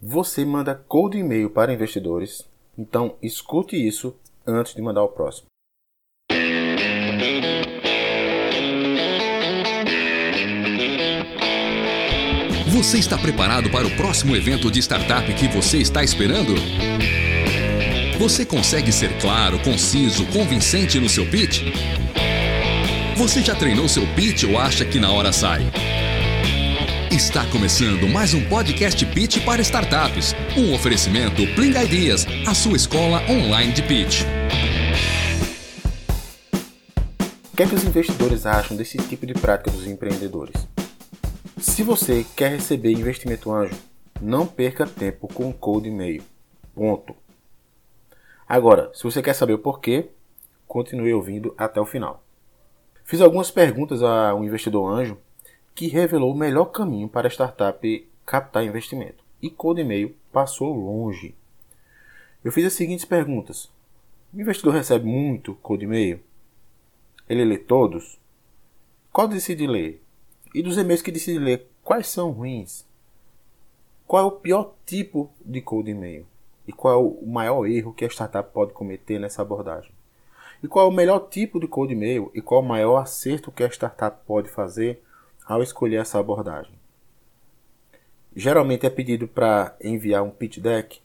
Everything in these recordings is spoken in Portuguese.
Você manda cold e-mail para investidores, então escute isso antes de mandar o próximo. Você está preparado para o próximo evento de startup que você está esperando? Você consegue ser claro, conciso, convincente no seu pitch? Você já treinou seu pitch ou acha que na hora sai? Está começando mais um podcast Pitch para startups. Um oferecimento Pling Ideas, a sua escola online de pitch. O que, é que os investidores acham desse tipo de prática dos empreendedores? Se você quer receber investimento anjo, não perca tempo com cold e-mail. Ponto. Agora, se você quer saber o porquê, continue ouvindo até o final. Fiz algumas perguntas a um investidor anjo que revelou o melhor caminho para a startup captar investimento. E cold e-mail passou longe. Eu fiz as seguintes perguntas: O investidor recebe muito cold e-mail? Ele lê todos? Qual decide ler? E dos e-mails que decide ler, quais são ruins? Qual é o pior tipo de cold e-mail? E qual é o maior erro que a startup pode cometer nessa abordagem? E qual é o melhor tipo de cold e-mail e qual é o maior acerto que a startup pode fazer ao escolher essa abordagem? Geralmente é pedido para enviar um pitch deck.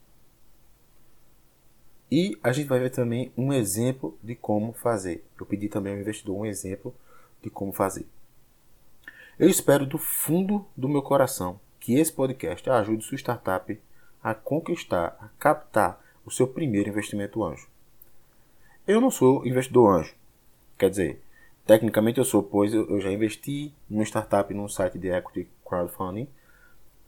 E a gente vai ver também um exemplo de como fazer. Eu pedi também ao investidor um exemplo de como fazer. Eu espero do fundo do meu coração que esse podcast ajude sua startup a conquistar, a captar o seu primeiro investimento anjo. Eu não sou investidor anjo, quer dizer, tecnicamente eu sou, pois eu já investi numa startup num site de equity crowdfunding,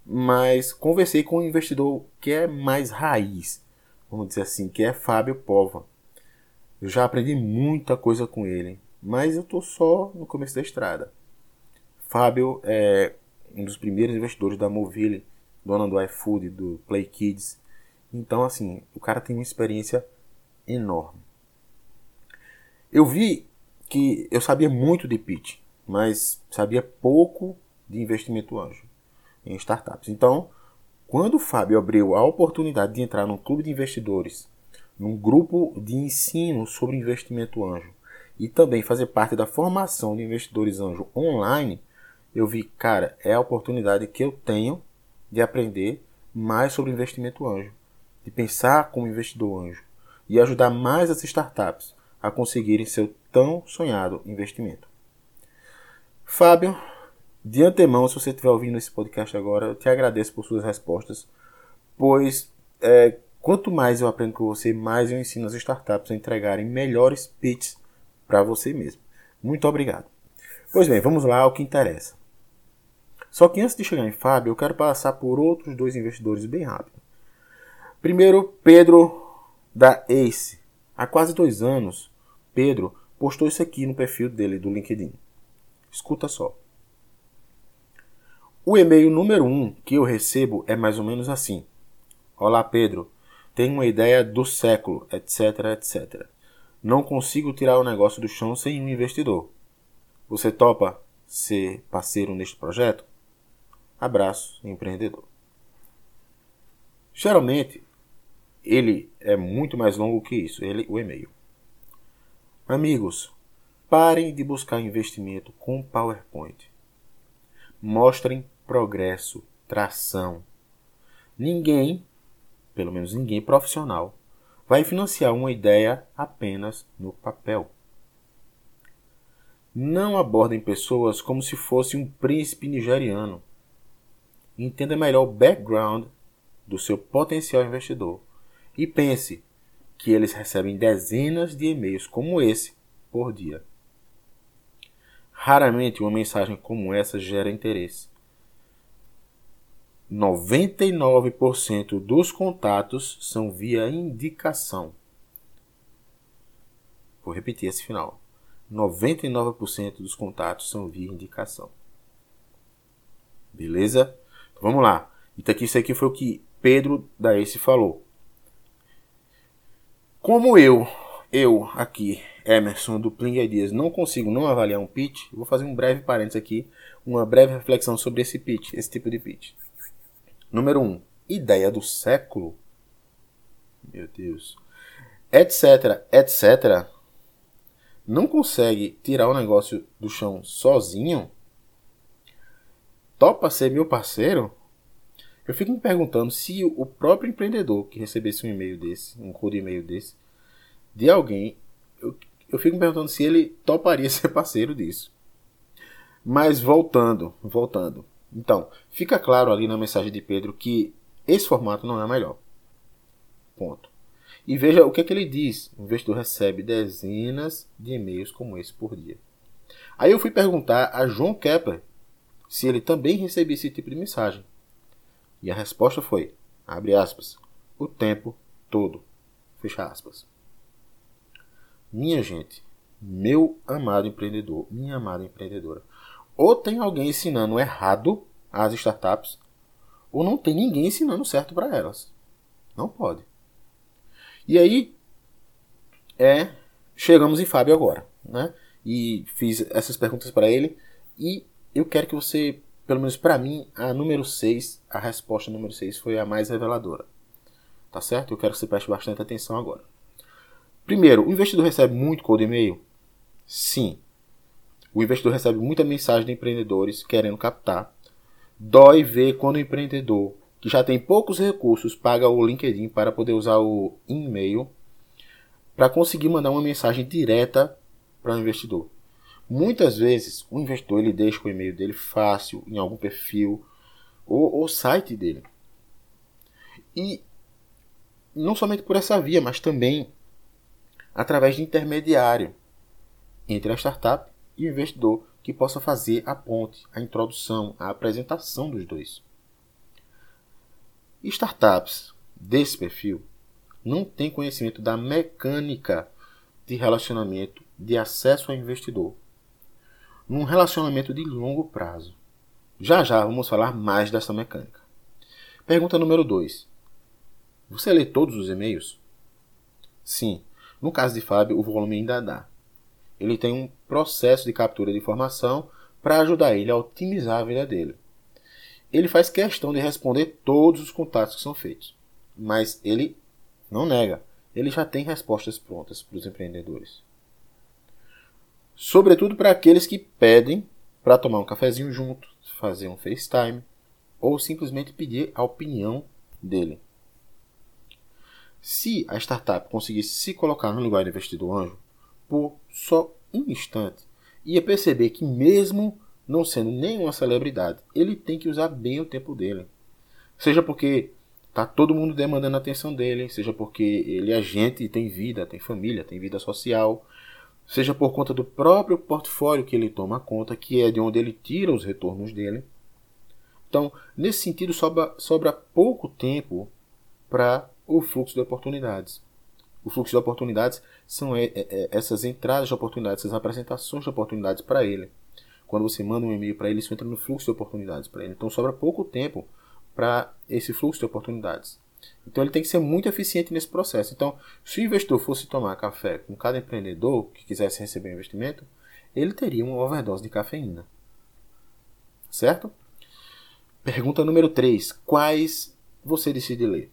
mas conversei com um investidor que é mais raiz, vamos dizer assim, que é Fábio Pova. Eu já aprendi muita coisa com ele, mas eu estou só no começo da estrada. Fábio é um dos primeiros investidores da Movile, dona do iFood, do Play Kids. Então, assim, o cara tem uma experiência enorme. Eu vi que eu sabia muito de pitch, mas sabia pouco de investimento anjo em startups. Então, quando o Fábio abriu a oportunidade de entrar num clube de investidores, num grupo de ensino sobre investimento anjo e também fazer parte da formação de investidores anjo online, eu vi, cara, é a oportunidade que eu tenho de aprender mais sobre investimento anjo, de pensar como investidor anjo e ajudar mais as startups a conseguirem seu tão sonhado investimento. Fábio, de antemão, se você estiver ouvindo esse podcast agora, eu te agradeço por suas respostas, pois é, quanto mais eu aprendo com você, mais eu ensino as startups a entregarem melhores pitches para você mesmo. Muito obrigado. Pois bem, vamos lá ao que interessa. Só que antes de chegar em Fábio, eu quero passar por outros dois investidores bem rápido. Primeiro, Pedro da Ace. Há quase dois anos, Pedro postou isso aqui no perfil dele do LinkedIn. Escuta só. O e-mail número um que eu recebo é mais ou menos assim: Olá, Pedro. Tenho uma ideia do século, etc, etc. Não consigo tirar o negócio do chão sem um investidor. Você topa ser parceiro neste projeto? Abraço, empreendedor. Geralmente, ele é muito mais longo que isso, ele, o e-mail. Amigos, parem de buscar investimento com PowerPoint. Mostrem progresso, tração. Ninguém, pelo menos ninguém profissional, vai financiar uma ideia apenas no papel. Não abordem pessoas como se fosse um príncipe nigeriano entenda melhor o background do seu potencial investidor e pense que eles recebem dezenas de e-mails como esse por dia. Raramente uma mensagem como essa gera interesse. 99% dos contatos são via indicação. Vou repetir esse final. 99% dos contatos são via indicação. Beleza? Vamos lá. Então aqui, isso aqui foi o que Pedro da Ace falou. Como eu, eu aqui, Emerson do Pling Ideas, não consigo não avaliar um pitch, vou fazer um breve parênteses aqui, uma breve reflexão sobre esse pitch, esse tipo de pitch. Número 1. Um, ideia do século, meu Deus, etc, etc, não consegue tirar o negócio do chão sozinho, topa ser meu parceiro, eu fico me perguntando se o próprio empreendedor que recebesse um e-mail desse, um code e-mail desse, de alguém, eu, eu fico me perguntando se ele toparia ser parceiro disso. Mas voltando, voltando. Então, fica claro ali na mensagem de Pedro que esse formato não é o melhor. Ponto. E veja o que, é que ele diz. O investidor recebe dezenas de e-mails como esse por dia. Aí eu fui perguntar a João Kepler se ele também recebia esse tipo de mensagem. E a resposta foi, abre aspas, o tempo todo. Fecha aspas. Minha gente, meu amado empreendedor, minha amada empreendedora, ou tem alguém ensinando errado às startups, ou não tem ninguém ensinando certo para elas. Não pode. E aí, é, chegamos em Fábio agora, né? E fiz essas perguntas para ele e eu quero que você pelo menos para mim, a número 6, a resposta número 6 foi a mais reveladora. Tá certo? Eu quero que você preste bastante atenção agora. Primeiro, o investidor recebe muito cold e-mail? Sim. O investidor recebe muita mensagem de empreendedores querendo captar. Dói ver quando o empreendedor, que já tem poucos recursos, paga o LinkedIn para poder usar o e-mail para conseguir mandar uma mensagem direta para o investidor. Muitas vezes o investidor ele deixa o e-mail dele fácil em algum perfil ou, ou site dele. E não somente por essa via, mas também através de intermediário entre a startup e o investidor que possa fazer a ponte, a introdução, a apresentação dos dois. Startups desse perfil não têm conhecimento da mecânica de relacionamento de acesso ao investidor num relacionamento de longo prazo. Já já vamos falar mais dessa mecânica. Pergunta número 2. Você lê todos os e-mails? Sim. No caso de Fábio, o volume ainda dá. Ele tem um processo de captura de informação para ajudar ele a otimizar a vida dele. Ele faz questão de responder todos os contatos que são feitos, mas ele não nega. Ele já tem respostas prontas para os empreendedores sobretudo para aqueles que pedem para tomar um cafezinho junto, fazer um FaceTime ou simplesmente pedir a opinião dele. Se a startup conseguisse se colocar no lugar do investidor anjo por só um instante, ia perceber que mesmo não sendo nenhuma celebridade, ele tem que usar bem o tempo dele. Seja porque tá todo mundo demandando a atenção dele, seja porque ele é gente, tem vida, tem família, tem vida social, seja por conta do próprio portfólio que ele toma conta, que é de onde ele tira os retornos dele. Então, nesse sentido, sobra, sobra pouco tempo para o fluxo de oportunidades. O fluxo de oportunidades são é, é, essas entradas de oportunidades, essas apresentações de oportunidades para ele. Quando você manda um e-mail para ele, isso entra no fluxo de oportunidades para ele. Então, sobra pouco tempo para esse fluxo de oportunidades. Então ele tem que ser muito eficiente nesse processo. Então, se o investidor fosse tomar café com cada empreendedor que quisesse receber investimento, ele teria uma overdose de cafeína. Certo? Pergunta número 3. Quais você decide ler?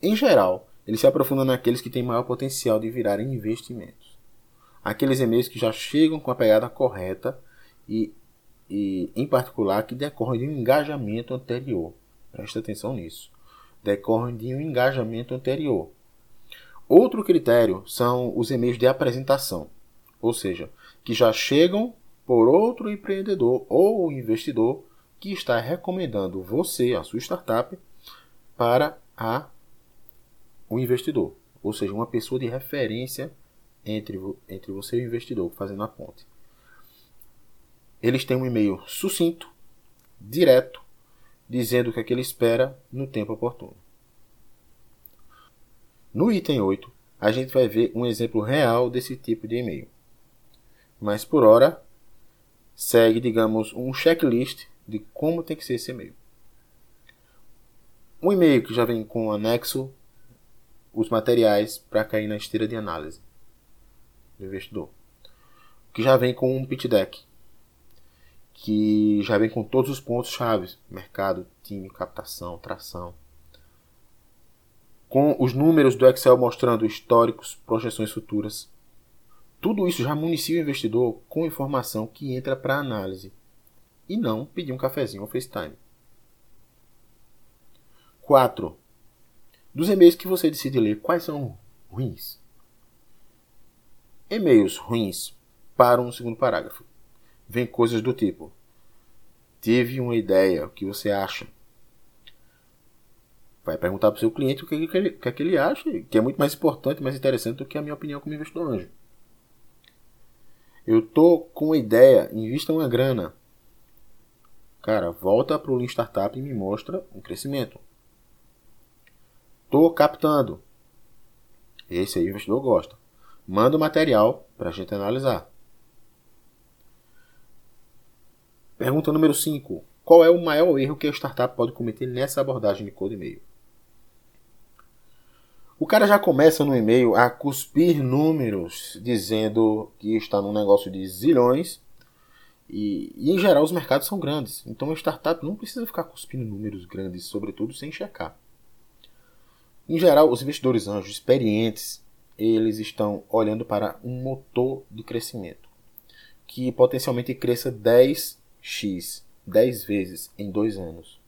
Em geral, ele se aprofunda naqueles que têm maior potencial de virarem investimentos. Aqueles e-mails que já chegam com a pegada correta e, e em particular, que decorrem de um engajamento anterior. Preste atenção nisso decorrem de um engajamento anterior. Outro critério são os e-mails de apresentação, ou seja, que já chegam por outro empreendedor ou investidor que está recomendando você, a sua startup, para a, o investidor, ou seja, uma pessoa de referência entre, entre você e o investidor, fazendo a ponte. Eles têm um e-mail sucinto, direto, dizendo o que, é que ele espera no tempo oportuno. No item 8, a gente vai ver um exemplo real desse tipo de e-mail. Mas por hora, segue, digamos, um checklist de como tem que ser esse e-mail. Um e-mail que já vem com anexo os materiais para cair na esteira de análise do investidor. Que já vem com um pitch deck. Que já vem com todos os pontos chaves: mercado, time, captação, tração. Com os números do Excel mostrando históricos, projeções futuras. Tudo isso já municia o investidor com informação que entra para análise e não pedir um cafezinho ou FaceTime. 4. Dos e-mails que você decide ler, quais são ruins? E-mails ruins para um segundo parágrafo. Vem coisas do tipo: Tive uma ideia, o que você acha? Vai perguntar para o seu cliente o que, ele, que, é que ele acha, que é muito mais importante, mais interessante do que a minha opinião como investidor anjo. Eu tô com uma ideia, invista uma grana. Cara, volta para o Lean Startup e me mostra um crescimento. Tô captando. Esse aí o investidor gosta. Manda o material para a gente analisar. Pergunta número 5. Qual é o maior erro que a startup pode cometer nessa abordagem de code e-mail? O cara já começa no e-mail a cuspir números, dizendo que está num negócio de zilhões. E, e, em geral os mercados são grandes. Então a startup não precisa ficar cuspindo números grandes, sobretudo sem checar. Em geral, os investidores anjos experientes, eles estão olhando para um motor de crescimento que potencialmente cresça 10x, 10 vezes em dois anos.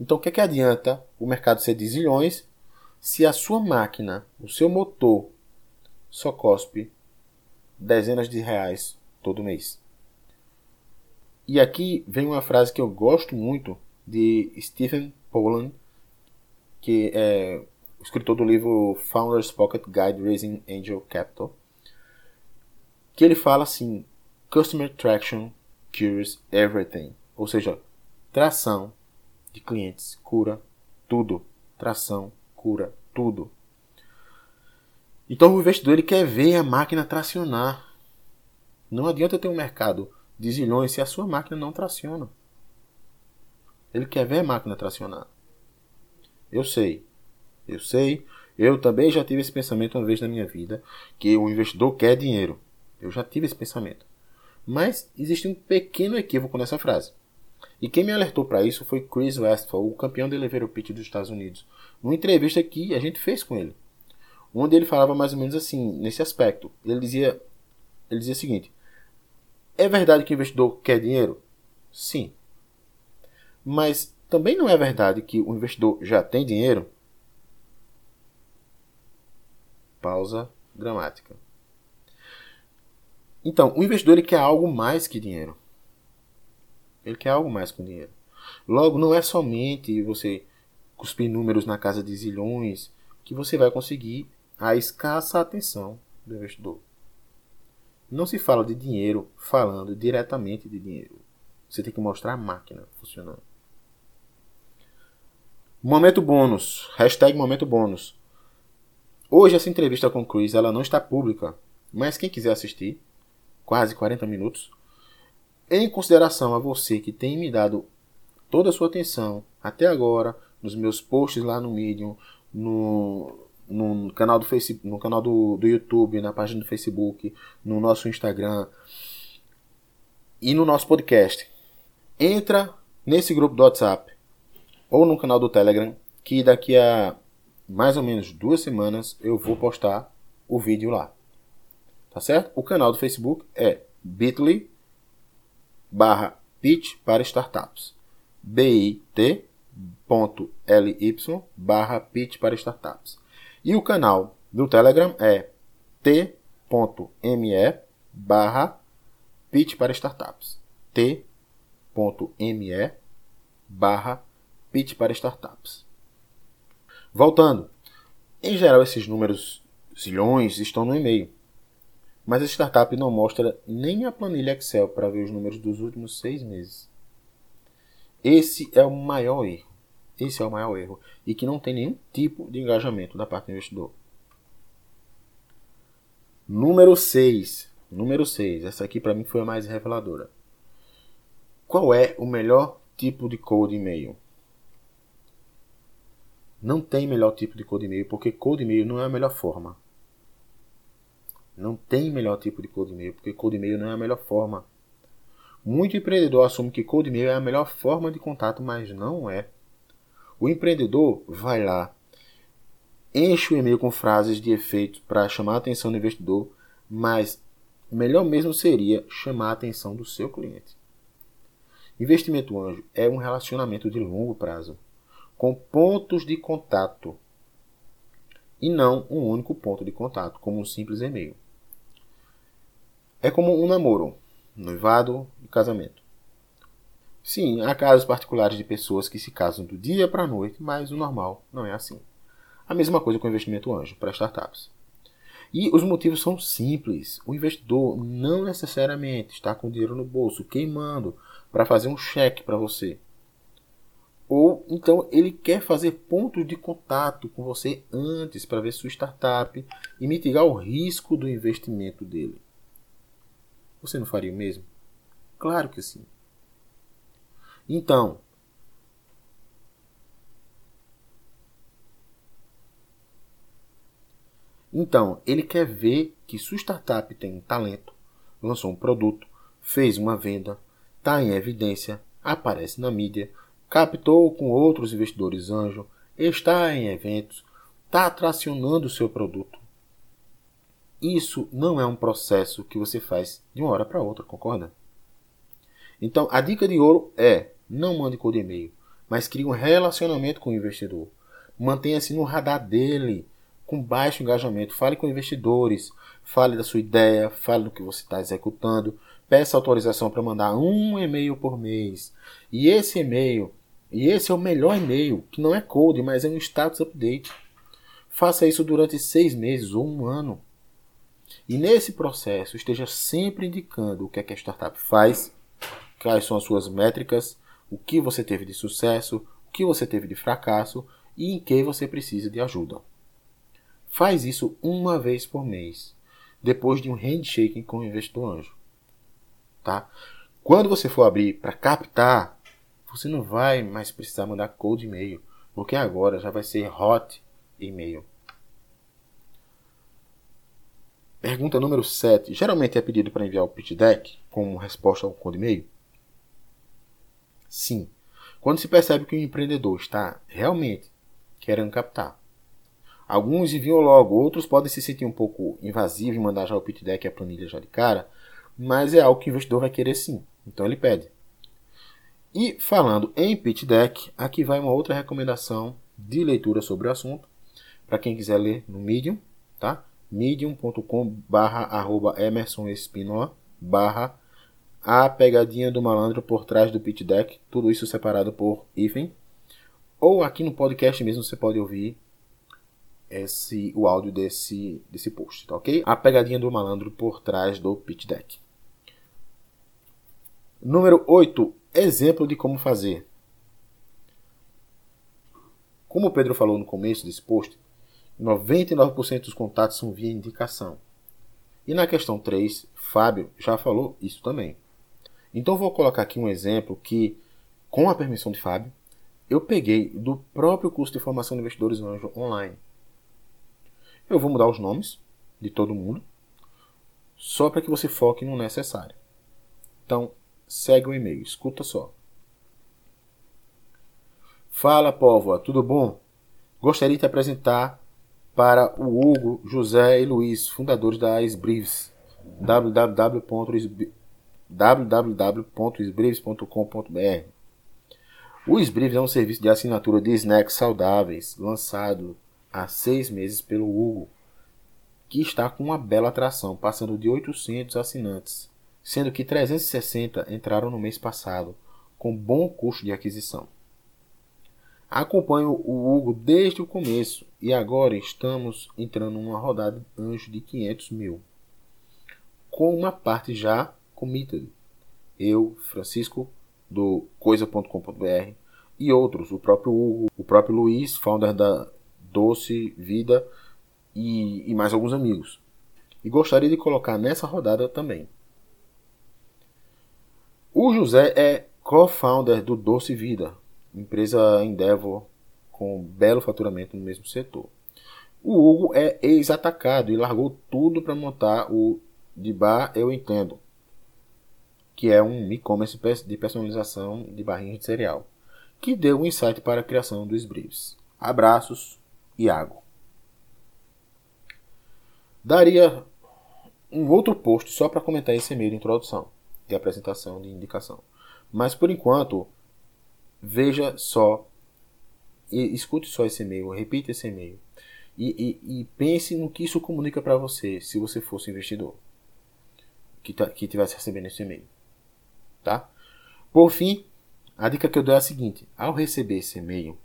Então o que, é que adianta o mercado ser de zilhões se a sua máquina, o seu motor, só cospe dezenas de reais todo mês? E aqui vem uma frase que eu gosto muito de Stephen Poland, que é o escritor do livro Founders Pocket Guide Raising Angel Capital, que ele fala assim: Customer Traction cures everything, ou seja, tração de clientes cura tudo, tração cura tudo. Então o investidor ele quer ver a máquina tracionar. Não adianta ter um mercado de zilhões se a sua máquina não traciona. Ele quer ver a máquina tracionar. Eu sei. Eu sei. Eu também já tive esse pensamento uma vez na minha vida que o investidor quer dinheiro. Eu já tive esse pensamento. Mas existe um pequeno equívoco nessa frase. E quem me alertou para isso foi Chris Westphal, o campeão de elevator pitch dos Estados Unidos, numa entrevista que a gente fez com ele, onde ele falava mais ou menos assim, nesse aspecto. Ele dizia, ele dizia o seguinte: É verdade que o investidor quer dinheiro? Sim. Mas também não é verdade que o investidor já tem dinheiro? Pausa dramática. Então, o investidor ele quer algo mais que dinheiro. Ele quer algo mais que dinheiro. Logo, não é somente você cuspir números na casa de zilhões que você vai conseguir a escassa atenção do investidor. Não se fala de dinheiro falando diretamente de dinheiro. Você tem que mostrar a máquina funcionando. Momento bônus. Hashtag momento bônus. Hoje essa entrevista com o Chris ela não está pública, mas quem quiser assistir, quase 40 minutos. Em consideração a você que tem me dado toda a sua atenção até agora, nos meus posts lá no Medium, no, no canal do Facebook, no canal do, do YouTube, na página do Facebook, no nosso Instagram e no nosso podcast. Entra nesse grupo do WhatsApp ou no canal do Telegram, que daqui a mais ou menos duas semanas eu vou postar o vídeo lá. Tá certo? O canal do Facebook é bit.ly barra pitch para startups. bit.ly barra pitch para startups. E o canal do Telegram é t.me barra pitch para startups. t.me barra pitch para startups. Voltando. Em geral, esses números zilhões estão no e-mail. Mas a startup não mostra nem a planilha Excel para ver os números dos últimos seis meses. Esse é o maior erro. Esse é o maior erro. E que não tem nenhum tipo de engajamento da parte do investidor. Número 6. Número 6. Essa aqui para mim foi a mais reveladora. Qual é o melhor tipo de code e-mail? Não tem melhor tipo de code e-mail, porque code e-mail não é a melhor forma. Não tem melhor tipo de code e-mail, porque code e-mail não é a melhor forma. Muito empreendedor assume que cold e-mail é a melhor forma de contato, mas não é. O empreendedor vai lá, enche o e-mail com frases de efeito para chamar a atenção do investidor, mas melhor mesmo seria chamar a atenção do seu cliente. Investimento anjo é um relacionamento de longo prazo, com pontos de contato e não um único ponto de contato, como um simples e-mail. É como um namoro, noivado e casamento. Sim, há casos particulares de pessoas que se casam do dia para a noite, mas o normal não é assim. A mesma coisa com o investimento anjo para startups. E os motivos são simples. O investidor não necessariamente está com dinheiro no bolso queimando para fazer um cheque para você. Ou então ele quer fazer pontos de contato com você antes para ver sua startup e mitigar o risco do investimento dele. Você não faria o mesmo? Claro que sim. Então, então ele quer ver que sua startup tem talento, lançou um produto, fez uma venda, está em evidência, aparece na mídia, captou com outros investidores anjo, está em eventos, está tracionando seu produto. Isso não é um processo que você faz de uma hora para outra, concorda? Então, a dica de ouro é: não mande code e-mail, mas crie um relacionamento com o investidor. Mantenha-se no radar dele, com baixo engajamento. Fale com investidores, fale da sua ideia, fale do que você está executando, peça autorização para mandar um e-mail por mês. E esse e-mail, e esse é o melhor e-mail, que não é code, mas é um status update. Faça isso durante seis meses ou um ano. E nesse processo, esteja sempre indicando o que, é que a startup faz, quais são as suas métricas, o que você teve de sucesso, o que você teve de fracasso e em que você precisa de ajuda. Faz isso uma vez por mês, depois de um handshake com o investidor anjo. Tá? Quando você for abrir para captar, você não vai mais precisar mandar cold e-mail, porque agora já vai ser hot e-mail. Pergunta número 7. Geralmente é pedido para enviar o pitch deck como resposta ao code e-mail? Sim. Quando se percebe que o empreendedor está realmente querendo captar. Alguns enviam logo, outros podem se sentir um pouco invasivos e mandar já o pitch deck e a planilha já de cara, mas é algo que o investidor vai querer sim. Então ele pede. E falando em pitch deck, aqui vai uma outra recomendação de leitura sobre o assunto, para quem quiser ler no Medium, tá? medium.com barra arroba Emerson Espinola barra a pegadinha do malandro por trás do pitch deck, tudo isso separado por hífen. Ou aqui no podcast mesmo você pode ouvir esse, o áudio desse, desse post, tá ok? A pegadinha do malandro por trás do pitch deck. Número 8. Exemplo de como fazer. Como o Pedro falou no começo desse post, 99% dos contatos são via indicação. E na questão 3, Fábio já falou isso também. Então vou colocar aqui um exemplo que, com a permissão de Fábio, eu peguei do próprio curso de formação de investidores anjo online. Eu vou mudar os nomes de todo mundo, só para que você foque no necessário. Então, segue o e-mail, escuta só. Fala, povo, tudo bom? Gostaria de te apresentar para o Hugo, José e Luiz, fundadores da Esbrives, www.esbrives.com.br. O Esbrives é um serviço de assinatura de snacks saudáveis, lançado há seis meses pelo Hugo, que está com uma bela atração, passando de 800 assinantes, sendo que 360 entraram no mês passado, com bom custo de aquisição. Acompanho o Hugo desde o começo e agora estamos entrando numa rodada anjo de 500 mil. Com uma parte já committed. Eu, Francisco, do coisa.com.br e outros, o próprio Hugo, o próprio Luiz, founder da Doce Vida e, e mais alguns amigos. E gostaria de colocar nessa rodada também. O José é co-founder do Doce Vida, empresa Endeavor com belo faturamento no mesmo setor. O Hugo é ex-atacado e largou tudo para montar o de bar Eu Entendo, que é um e-commerce de personalização de barrinhas de cereal, que deu um insight para a criação dos briefs. Abraços, Iago. Daria um outro post só para comentar esse e-mail de introdução, de apresentação, de indicação. Mas por enquanto, veja só, escute só esse e-mail, repita esse e-mail. E, e, e, pense no que isso comunica para você se você fosse investidor que, tá, que tivesse recebendo esse e-mail. Tá? Por fim, a dica que eu dou é a seguinte: ao receber esse e-mail,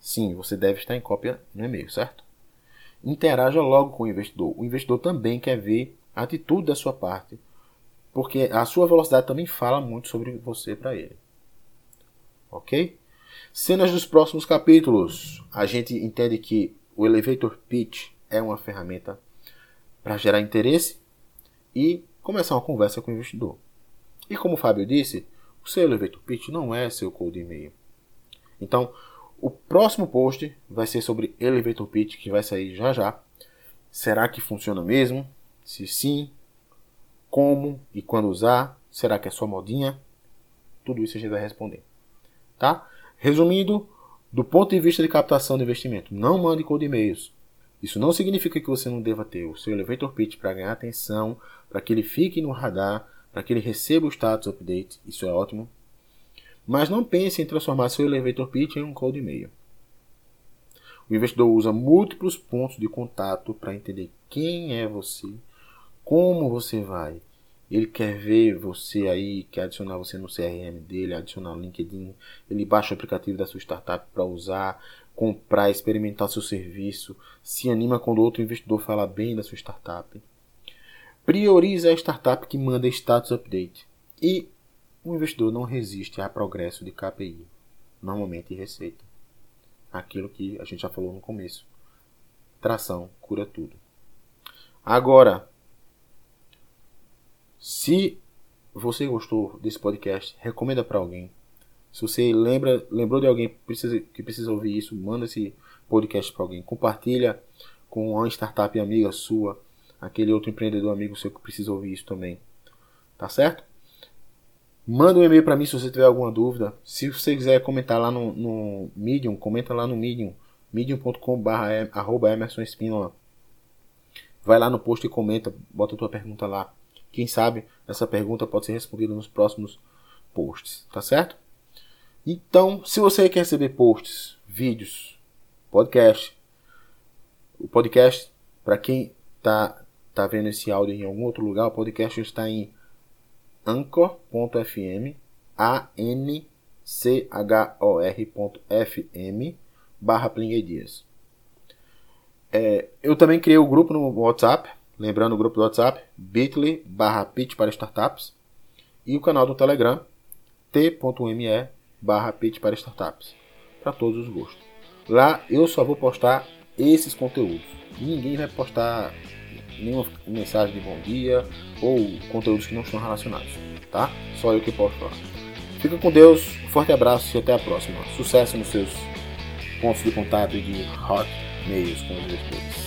sim, você deve estar em cópia no e-mail, certo? Interaja logo com o investidor. O investidor também quer ver a atitude da sua parte, porque a sua velocidade também fala muito sobre você para ele. Ok? Cenas dos próximos capítulos. A gente entende que o Elevator Pitch é uma ferramenta para gerar interesse e começar uma conversa com o investidor. E como o Fábio disse, o seu Elevator Pitch não é seu cold e-mail. Então, o próximo post vai ser sobre Elevator Pitch, que vai sair já já. Será que funciona mesmo? Se sim, como e quando usar? Será que é só modinha? Tudo isso a gente vai responder. Tá? Resumindo, do ponto de vista de captação de investimento, não mande cold e-mails. Isso não significa que você não deva ter o seu elevator pitch para ganhar atenção, para que ele fique no radar, para que ele receba o status update. Isso é ótimo. Mas não pense em transformar seu elevator pitch em um cold e-mail. O investidor usa múltiplos pontos de contato para entender quem é você, como você vai. Ele quer ver você aí, quer adicionar você no CRM dele, adicionar o LinkedIn. Ele baixa o aplicativo da sua startup para usar, comprar, experimentar seu serviço. Se anima quando outro investidor fala bem da sua startup. Priorize a startup que manda status update. E o investidor não resiste a progresso de KPI, normalmente receita. Aquilo que a gente já falou no começo. Tração cura tudo. Agora, se você gostou desse podcast, recomenda para alguém. Se você lembra, lembrou de alguém que precisa, que precisa ouvir isso, manda esse podcast para alguém. Compartilha com uma startup amiga sua, aquele outro empreendedor amigo seu que precisa ouvir isso também. Tá certo? Manda um e-mail para mim se você tiver alguma dúvida. Se você quiser comentar lá no, no Medium, comenta lá no Medium, medium.com.br. Vai lá no post e comenta, bota a tua pergunta lá. Quem sabe essa pergunta pode ser respondida nos próximos posts, tá certo? Então, se você quer receber posts, vídeos, podcast, o podcast, para quem tá, tá vendo esse áudio em algum outro lugar, o podcast está em anchor.fm, a-n-c-h-o-r.fm, barra Dias. É, eu também criei o um grupo no WhatsApp, lembrando o grupo do WhatsApp, bit.ly barra pitch para startups, e o canal do Telegram, t.me barra pitch para startups, para todos os gostos. Lá eu só vou postar esses conteúdos. Ninguém vai postar nenhuma mensagem de bom dia ou conteúdos que não estão relacionados, tá? Só eu que posto lá. Fica com Deus, um forte abraço e até a próxima. Sucesso nos seus pontos de contato de hot mails com os investidores.